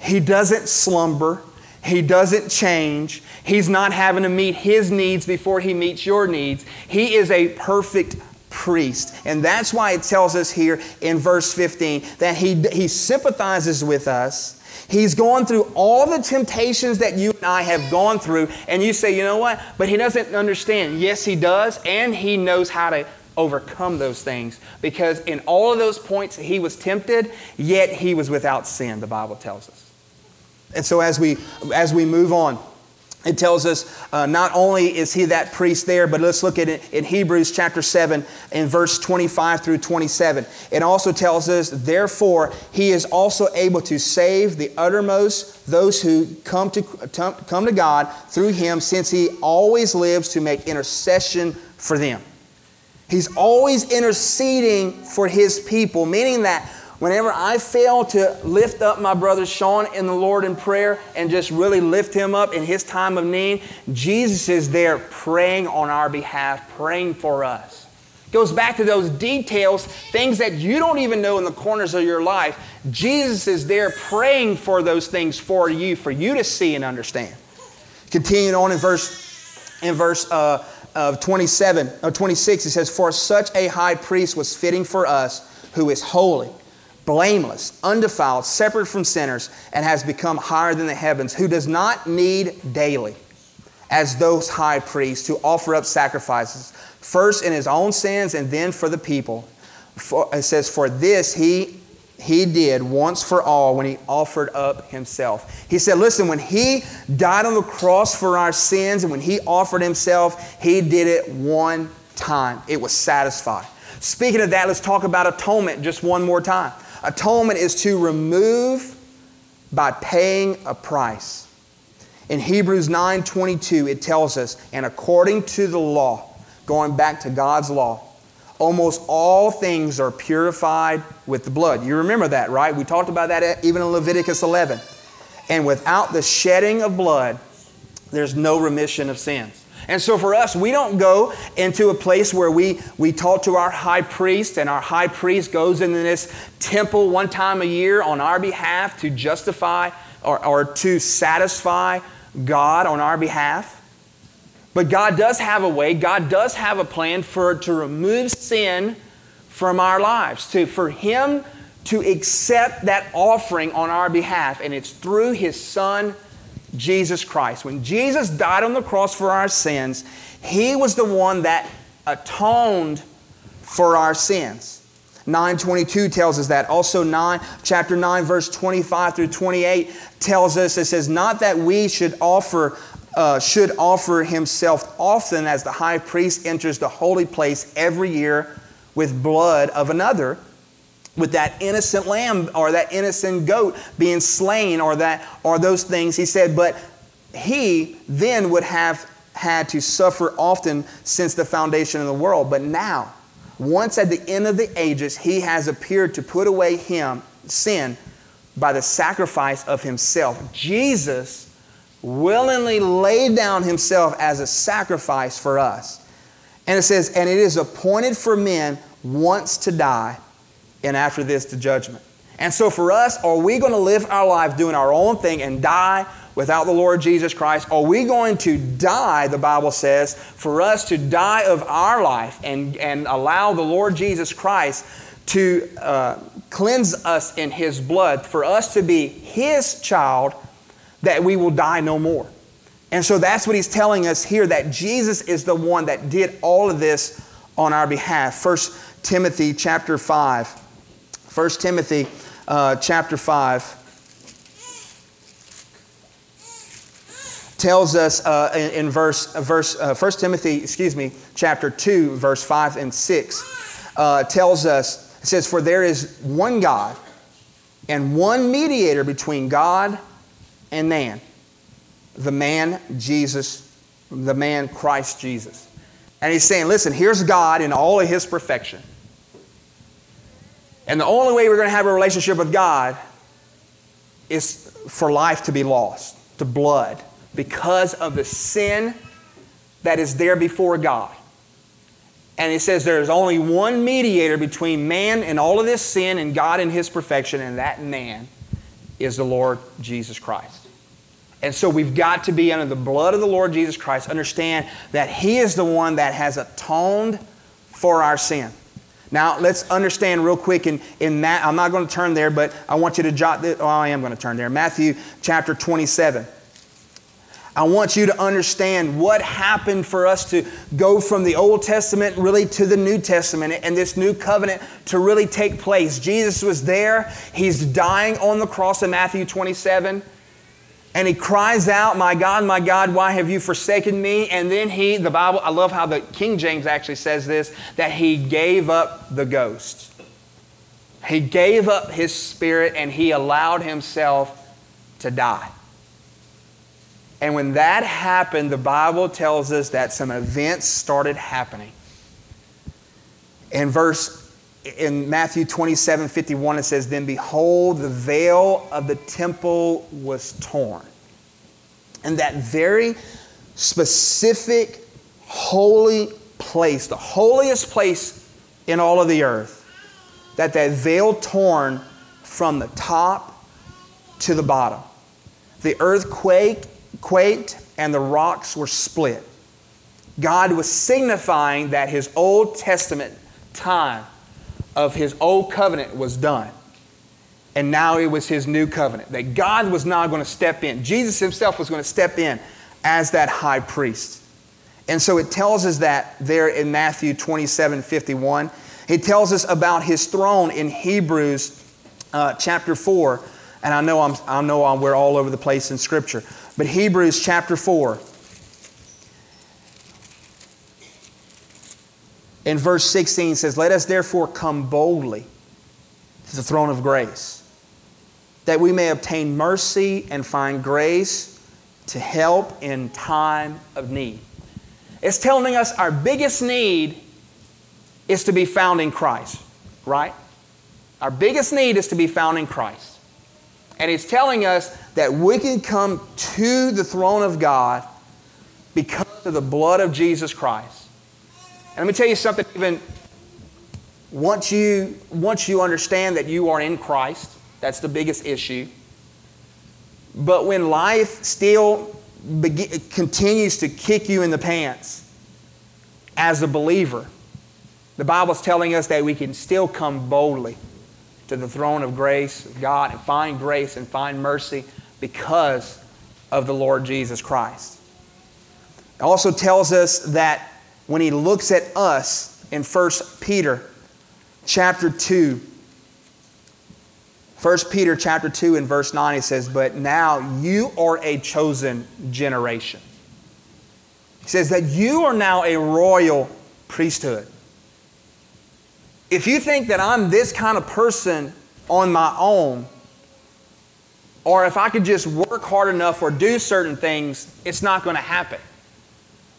he doesn't slumber, he doesn't change, he's not having to meet his needs before he meets your needs. He is a perfect priest. And that's why it tells us here in verse 15 that he, he sympathizes with us He's gone through all the temptations that you and I have gone through, and you say, you know what? But he doesn't understand. Yes, he does, and he knows how to overcome those things because in all of those points he was tempted, yet he was without sin, the Bible tells us. And so as we as we move on, it tells us uh, not only is he that priest there, but let's look at it in Hebrews chapter 7 in verse 25 through 27. It also tells us, therefore, he is also able to save the uttermost those who come to, come to God through him, since he always lives to make intercession for them. He's always interceding for his people, meaning that Whenever I fail to lift up my brother Sean in the Lord in prayer and just really lift him up in his time of need, Jesus is there praying on our behalf, praying for us. Goes back to those details, things that you don't even know in the corners of your life. Jesus is there praying for those things for you, for you to see and understand. Continuing on in verse, in verse uh, of 27 or uh, 26, it says, For such a high priest was fitting for us, who is holy blameless, undefiled, separate from sinners, and has become higher than the heavens, who does not need daily, as those high priests, to offer up sacrifices, first in his own sins and then for the people. For, it says, For this he he did once for all when he offered up himself. He said, Listen, when he died on the cross for our sins and when he offered himself, he did it one time. It was satisfied. Speaking of that, let's talk about atonement just one more time. Atonement is to remove by paying a price. In Hebrews 9:22 it tells us, and according to the law, going back to God's law, almost all things are purified with the blood. You remember that, right? We talked about that even in Leviticus 11. And without the shedding of blood, there's no remission of sins. And so for us, we don't go into a place where we, we talk to our high priest, and our high priest goes into this temple one time a year on our behalf to justify or, or to satisfy God on our behalf. But God does have a way, God does have a plan for to remove sin from our lives, to, for Him to accept that offering on our behalf. And it's through His Son, Jesus Christ. When Jesus died on the cross for our sins, He was the one that atoned for our sins. 922 tells us that. Also 9 chapter 9 verse 25 through 28 tells us it says not that we should offer uh, should offer himself often as the high priest enters the holy place every year with blood of another with that innocent lamb or that innocent goat being slain or that or those things he said but he then would have had to suffer often since the foundation of the world but now once at the end of the ages, he has appeared to put away him, sin, by the sacrifice of himself. Jesus willingly laid down himself as a sacrifice for us. And it says, and it is appointed for men once to die, and after this, to judgment. And so for us, are we going to live our life doing our own thing and die without the Lord Jesus Christ? Are we going to die, the Bible says, for us to die of our life and, and allow the Lord Jesus Christ to uh, cleanse us in His blood, for us to be His child, that we will die no more? And so that's what He's telling us here that Jesus is the one that did all of this on our behalf. 1 Timothy chapter 5. 1 Timothy uh, chapter 5 tells us uh, in, in, verse, uh, verse uh, 1 Timothy, excuse me, chapter 2, verse 5 and 6, uh, tells us, it says, For there is one God and one mediator between God and man, the man Jesus, the man Christ Jesus. And he's saying, listen, here's God in all of his perfection. And the only way we're going to have a relationship with God is for life to be lost, to blood, because of the sin that is there before God. And it says there is only one mediator between man and all of this sin and God and his perfection, and that man is the Lord Jesus Christ. And so we've got to be under the blood of the Lord Jesus Christ, understand that he is the one that has atoned for our sin. Now, let's understand real quick in, in Matt, I'm not going to turn there, but I want you to jot this. Oh, I am going to turn there. Matthew chapter 27. I want you to understand what happened for us to go from the Old Testament really to the New Testament and this new covenant to really take place. Jesus was there. He's dying on the cross in Matthew 27. And he cries out, My God, my God, why have you forsaken me? And then he, the Bible, I love how the King James actually says this, that he gave up the ghost. He gave up his spirit and he allowed himself to die. And when that happened, the Bible tells us that some events started happening. In verse in Matthew 27 51, it says, Then behold, the veil of the temple was torn. And that very specific holy place, the holiest place in all of the earth, that that veil torn from the top to the bottom. The earth quaked, quaked and the rocks were split. God was signifying that his Old Testament time of his old covenant was done. And now it was his new covenant. That God was now going to step in. Jesus himself was going to step in as that high priest. And so it tells us that there in Matthew 27 51. It tells us about his throne in Hebrews uh, chapter 4. And I know, I'm, I know I'm, we're all over the place in Scripture. But Hebrews chapter 4. In verse 16 says, Let us therefore come boldly to the throne of grace, that we may obtain mercy and find grace to help in time of need. It's telling us our biggest need is to be found in Christ, right? Our biggest need is to be found in Christ. And it's telling us that we can come to the throne of God because of the blood of Jesus Christ. And let me tell you something, even once you, once you understand that you are in Christ, that's the biggest issue. But when life still continues to kick you in the pants as a believer, The Bible's telling us that we can still come boldly to the throne of grace of God and find grace and find mercy because of the Lord Jesus Christ. It also tells us that when he looks at us in 1 Peter chapter 2, 1 Peter chapter 2 and verse 9 he says, "But now you are a chosen generation." He says that you are now a royal priesthood. If you think that I'm this kind of person on my own, or if I could just work hard enough or do certain things, it's not going to happen.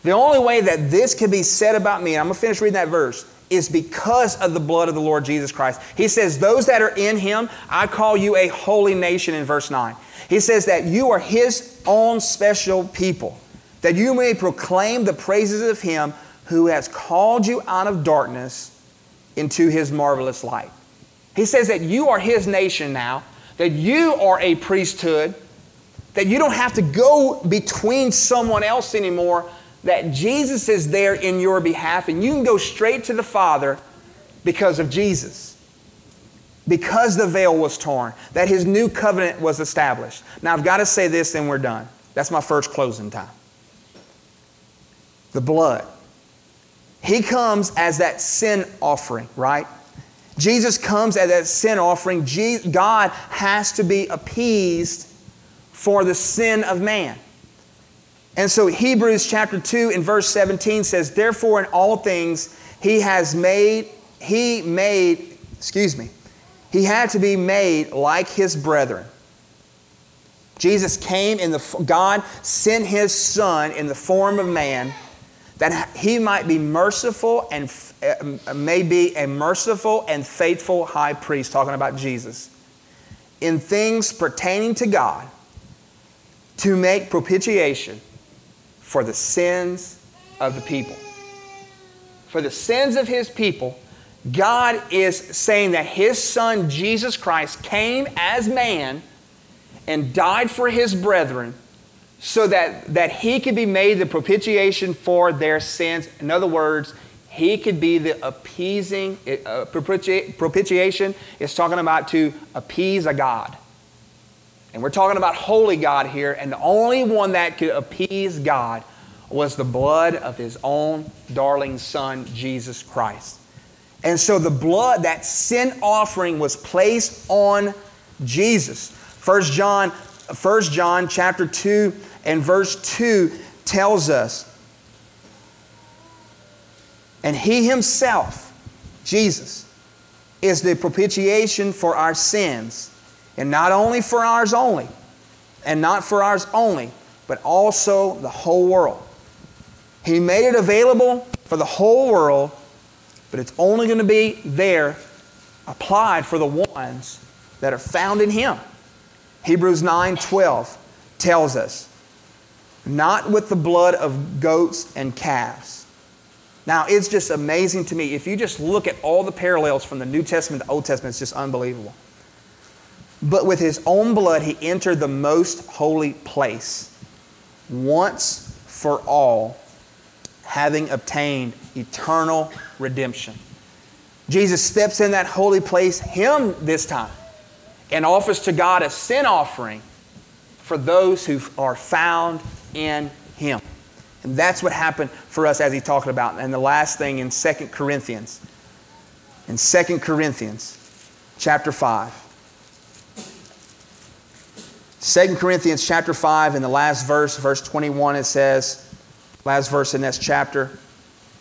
The only way that this can be said about me, and I'm going to finish reading that verse, is because of the blood of the Lord Jesus Christ. He says, Those that are in him, I call you a holy nation in verse 9. He says that you are his own special people, that you may proclaim the praises of him who has called you out of darkness into his marvelous light. He says that you are his nation now, that you are a priesthood, that you don't have to go between someone else anymore that Jesus is there in your behalf and you can go straight to the Father because of Jesus. Because the veil was torn, that his new covenant was established. Now, I've got to say this and we're done. That's my first closing time. The blood. He comes as that sin offering, right? Jesus comes as that sin offering. God has to be appeased for the sin of man. And so Hebrews chapter 2 and verse 17 says, Therefore, in all things, he has made, he made, excuse me, he had to be made like his brethren. Jesus came in the, God sent his son in the form of man that he might be merciful and uh, may be a merciful and faithful high priest, talking about Jesus, in things pertaining to God to make propitiation for the sins of the people. For the sins of his people, God is saying that his son Jesus Christ came as man and died for his brethren so that, that he could be made the propitiation for their sins. In other words, he could be the appeasing, uh, propitiation is talking about to appease a God. And we're talking about holy God here, and the only one that could appease God was the blood of his own darling son, Jesus Christ. And so the blood, that sin offering, was placed on Jesus. 1 John, 1 John chapter 2 and verse 2 tells us, and he himself, Jesus, is the propitiation for our sins and not only for ours only, and not for ours only, but also the whole world. He made it available for the whole world, but it's only going to be there applied for the ones that are found in Him. Hebrews 9 12 tells us, not with the blood of goats and calves. Now, it's just amazing to me. If you just look at all the parallels from the New Testament to the Old Testament, it's just unbelievable. But with his own blood, he entered the most holy place once for all, having obtained eternal redemption. Jesus steps in that holy place, him this time, and offers to God a sin offering for those who are found in him. And that's what happened for us as he talked about. And the last thing in 2 Corinthians. In 2 Corinthians chapter 5. 2 Corinthians chapter 5, in the last verse, verse 21, it says, last verse in this chapter,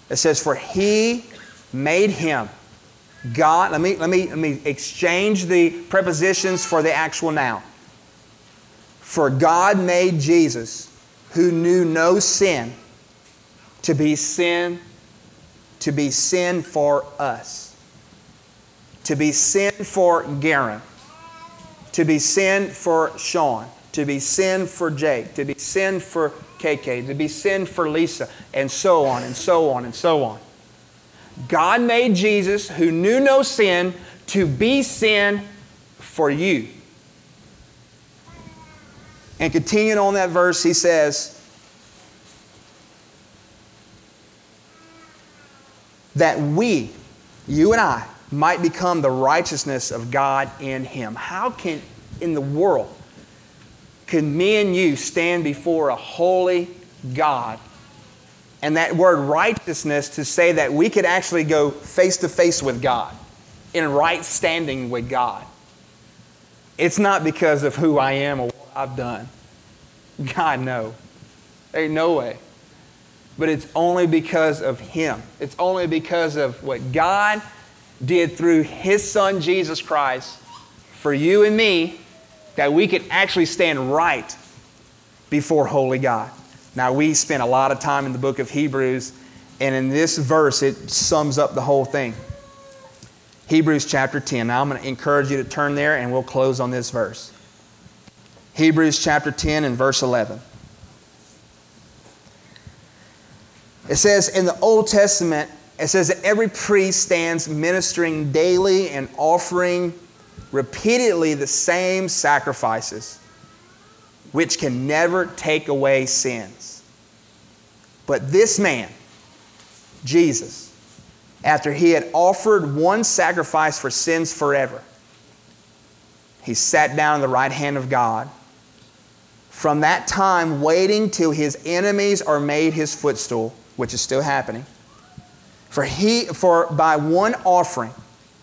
it says, For he made him. God, let me, let me, let me exchange the prepositions for the actual noun. For God made Jesus, who knew no sin, to be sin, to be sin for us, to be sin for Garen, to be sin for Sean, to be sin for Jake, to be sin for KK, to be sin for Lisa, and so on and so on and so on. God made Jesus, who knew no sin, to be sin for you. And continuing on that verse, he says, that we you and I, might become the righteousness of God in him. How can, in the world, can me and you stand before a holy God? And that word righteousness to say that we could actually go face to face with God, in right standing with God. It's not because of who I am or what I've done. God, no. Ain't no way. But it's only because of Him. It's only because of what God did through His Son, Jesus Christ, for you and me, that we could actually stand right before holy God. Now, we spent a lot of time in the book of Hebrews, and in this verse, it sums up the whole thing. Hebrews chapter 10. Now, I'm going to encourage you to turn there, and we'll close on this verse. Hebrews chapter 10 and verse 11. It says in the Old Testament, it says that every priest stands ministering daily and offering repeatedly the same sacrifices, which can never take away sins. But this man, Jesus, after he had offered one sacrifice for sins forever, he sat down at the right hand of God. From that time, waiting till his enemies are made his footstool, which is still happening. For he for by one offering,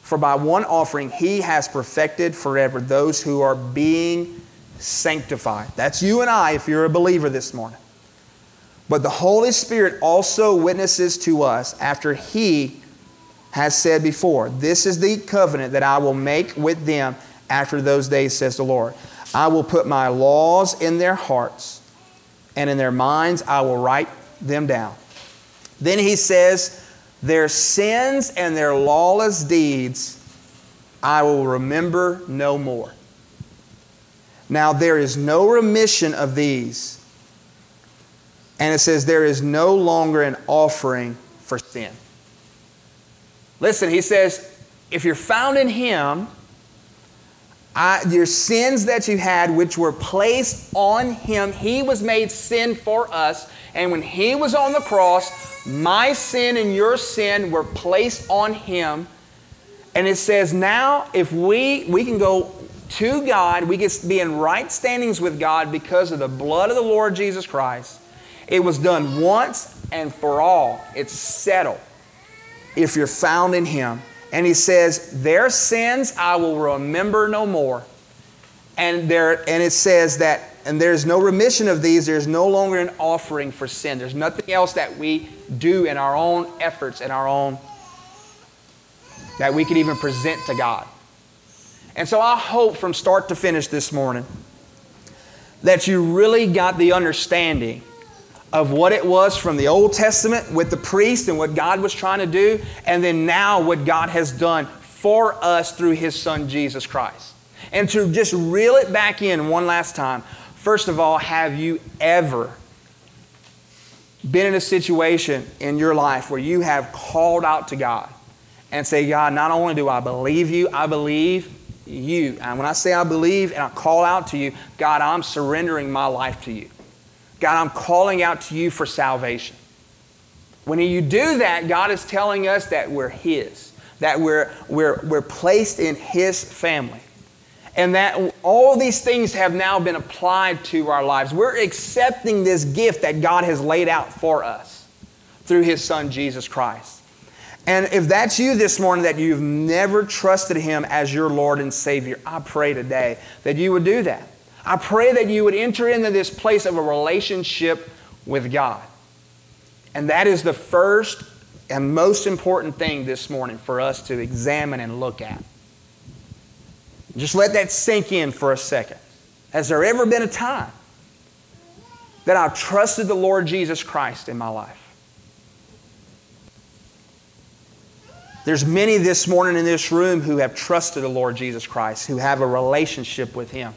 for by one offering he has perfected forever those who are being sanctified. That's you and I if you're a believer this morning. But the Holy Spirit also witnesses to us after he has said before, This is the covenant that I will make with them after those days, says the Lord. I will put my laws in their hearts, and in their minds I will write them down. Then he says, Their sins and their lawless deeds I will remember no more. Now there is no remission of these. And it says, There is no longer an offering for sin. Listen, he says, if you're found in him, I, your sins that you had, which were placed on him, he was made sin for us. And when he was on the cross, my sin and your sin were placed on him. And it says now if we we can go to God, we get be in right standings with God because of the blood of the Lord Jesus Christ. It was done once and for all. It's settled if you're found in him. And he says, Their sins I will remember no more. And there and it says that and there's no remission of these, there's no longer an offering for sin. There's nothing else that we do in our own efforts and our own that we can even present to God. And so I hope from start to finish this morning that you really got the understanding of what it was from the Old Testament with the priest and what God was trying to do, and then now what God has done for us through His Son Jesus Christ. And to just reel it back in one last time, First of all, have you ever been in a situation in your life where you have called out to God and say, God, not only do I believe you, I believe you. And when I say I believe and I call out to you, God, I'm surrendering my life to you. God, I'm calling out to you for salvation. When you do that, God is telling us that we're His, that we're, we're, we're placed in His family and that all these things have now been applied to our lives. We're accepting this gift that God has laid out for us through His Son, Jesus Christ. And if that's you this morning, that you've never trusted Him as your Lord and Savior, I pray today that you would do that. I pray that you would enter into this place of a relationship with God. And that is the first and most important thing this morning for us to examine and look at. Just let that sink in for a second. Has there ever been a time that I've trusted the Lord Jesus Christ in my life? There's many this morning in this room who have trusted the Lord Jesus Christ, who have a relationship with Him.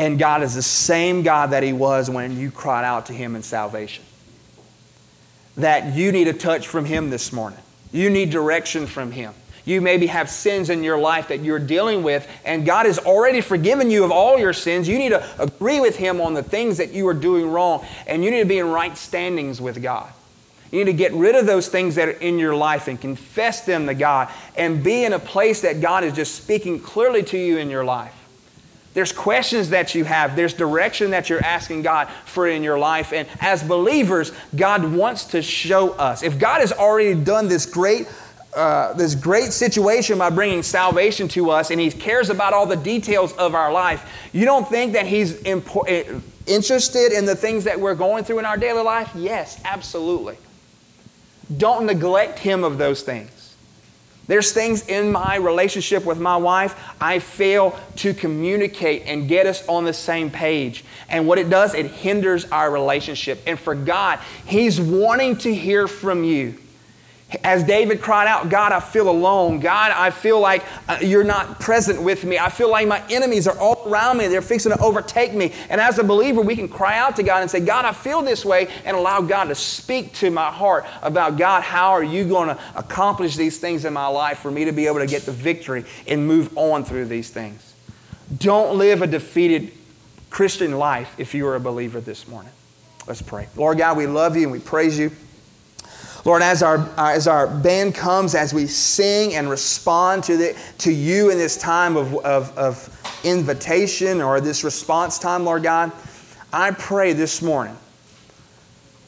And God is the same God that He was when you cried out to Him in salvation. That you need a touch from Him this morning. You need direction from Him. You maybe have sins in your life that you're dealing with, and God has already forgiven you of all your sins. You need to agree with Him on the things that you are doing wrong, and you need to be in right standings with God. You need to get rid of those things that are in your life and confess them to God and be in a place that God is just speaking clearly to you in your life. There's questions that you have. There's direction that you're asking God for in your life. And as believers, God wants to show us. If God has already done this great uh, this great situation by bringing salvation to us and he cares about all the details of our life you don't think that he's impo- eh, interested in the things that we're going through in our daily life yes absolutely don't neglect him of those things there's things in my relationship with my wife I fail to communicate and get us on the same page. And what it does, it hinders our relationship. And for God, He's wanting to hear from you. As David cried out, God, I feel alone. God, I feel like uh, you're not present with me. I feel like my enemies are all around me. They're fixing to overtake me. And as a believer, we can cry out to God and say, God, I feel this way, and allow God to speak to my heart about, God, how are you going to accomplish these things in my life for me to be able to get the victory and move on through these things? Don't live a defeated Christian life if you are a believer this morning. Let's pray. Lord God, we love you and we praise you. Lord, as our, as our band comes, as we sing and respond to, the, to you in this time of, of, of invitation or this response time, Lord God, I pray this morning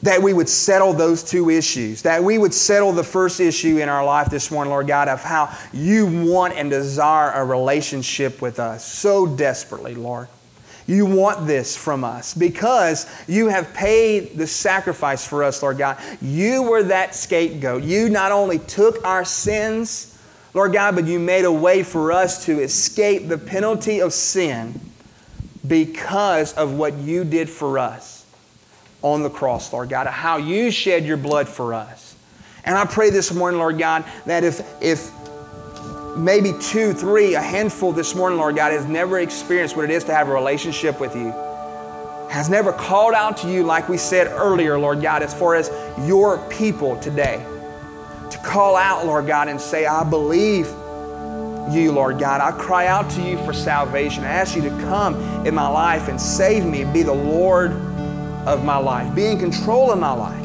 that we would settle those two issues, that we would settle the first issue in our life this morning, Lord God, of how you want and desire a relationship with us so desperately, Lord. You want this from us because you have paid the sacrifice for us, Lord God. You were that scapegoat. You not only took our sins, Lord God, but you made a way for us to escape the penalty of sin because of what you did for us on the cross, Lord God, how you shed your blood for us. And I pray this morning, Lord God, that if, if maybe two, three, a handful this morning, Lord God, has never experienced what it is to have a relationship with you, has never called out to you, like we said earlier, Lord God, as far as your people today. To call out, Lord God, and say, I believe you, Lord God. I cry out to you for salvation. I ask you to come in my life and save me be the Lord of my life. Be in control of my life.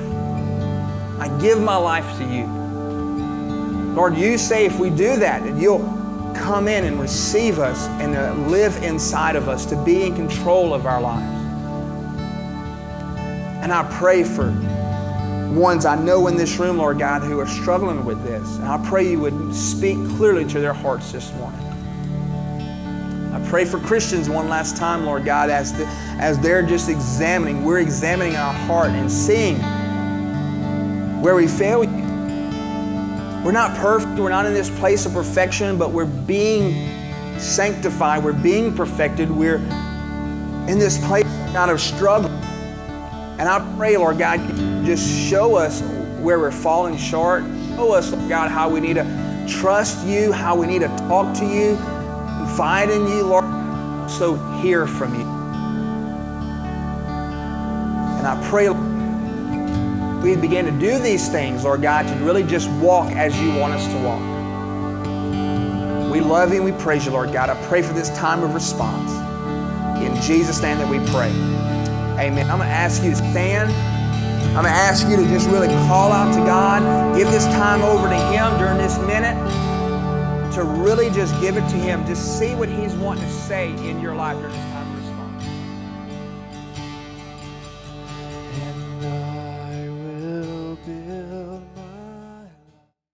I give my life to you. Lord, you say if we do that, that you'll come in and receive us and uh, live inside of us to be in control of our lives. And I pray for ones I know in this room, Lord God, who are struggling with this. And I pray you would speak clearly to their hearts this morning. I pray for Christians one last time, Lord God, as, the, as they're just examining, we're examining our heart and seeing where we fail you we're not perfect. We're not in this place of perfection, but we're being sanctified. We're being perfected. We're in this place out of struggle. And I pray, Lord God, just show us where we're falling short. Show us, Lord God, how we need to trust you, how we need to talk to you, confide in you, Lord. So hear from you. And I pray, we begin to do these things, Lord God, to really just walk as you want us to walk. We love you and we praise you, Lord God. I pray for this time of response. In Jesus' name that we pray. Amen. I'm going to ask you to stand. I'm going to ask you to just really call out to God. Give this time over to Him during this minute to really just give it to Him. Just see what He's wanting to say in your life during this time.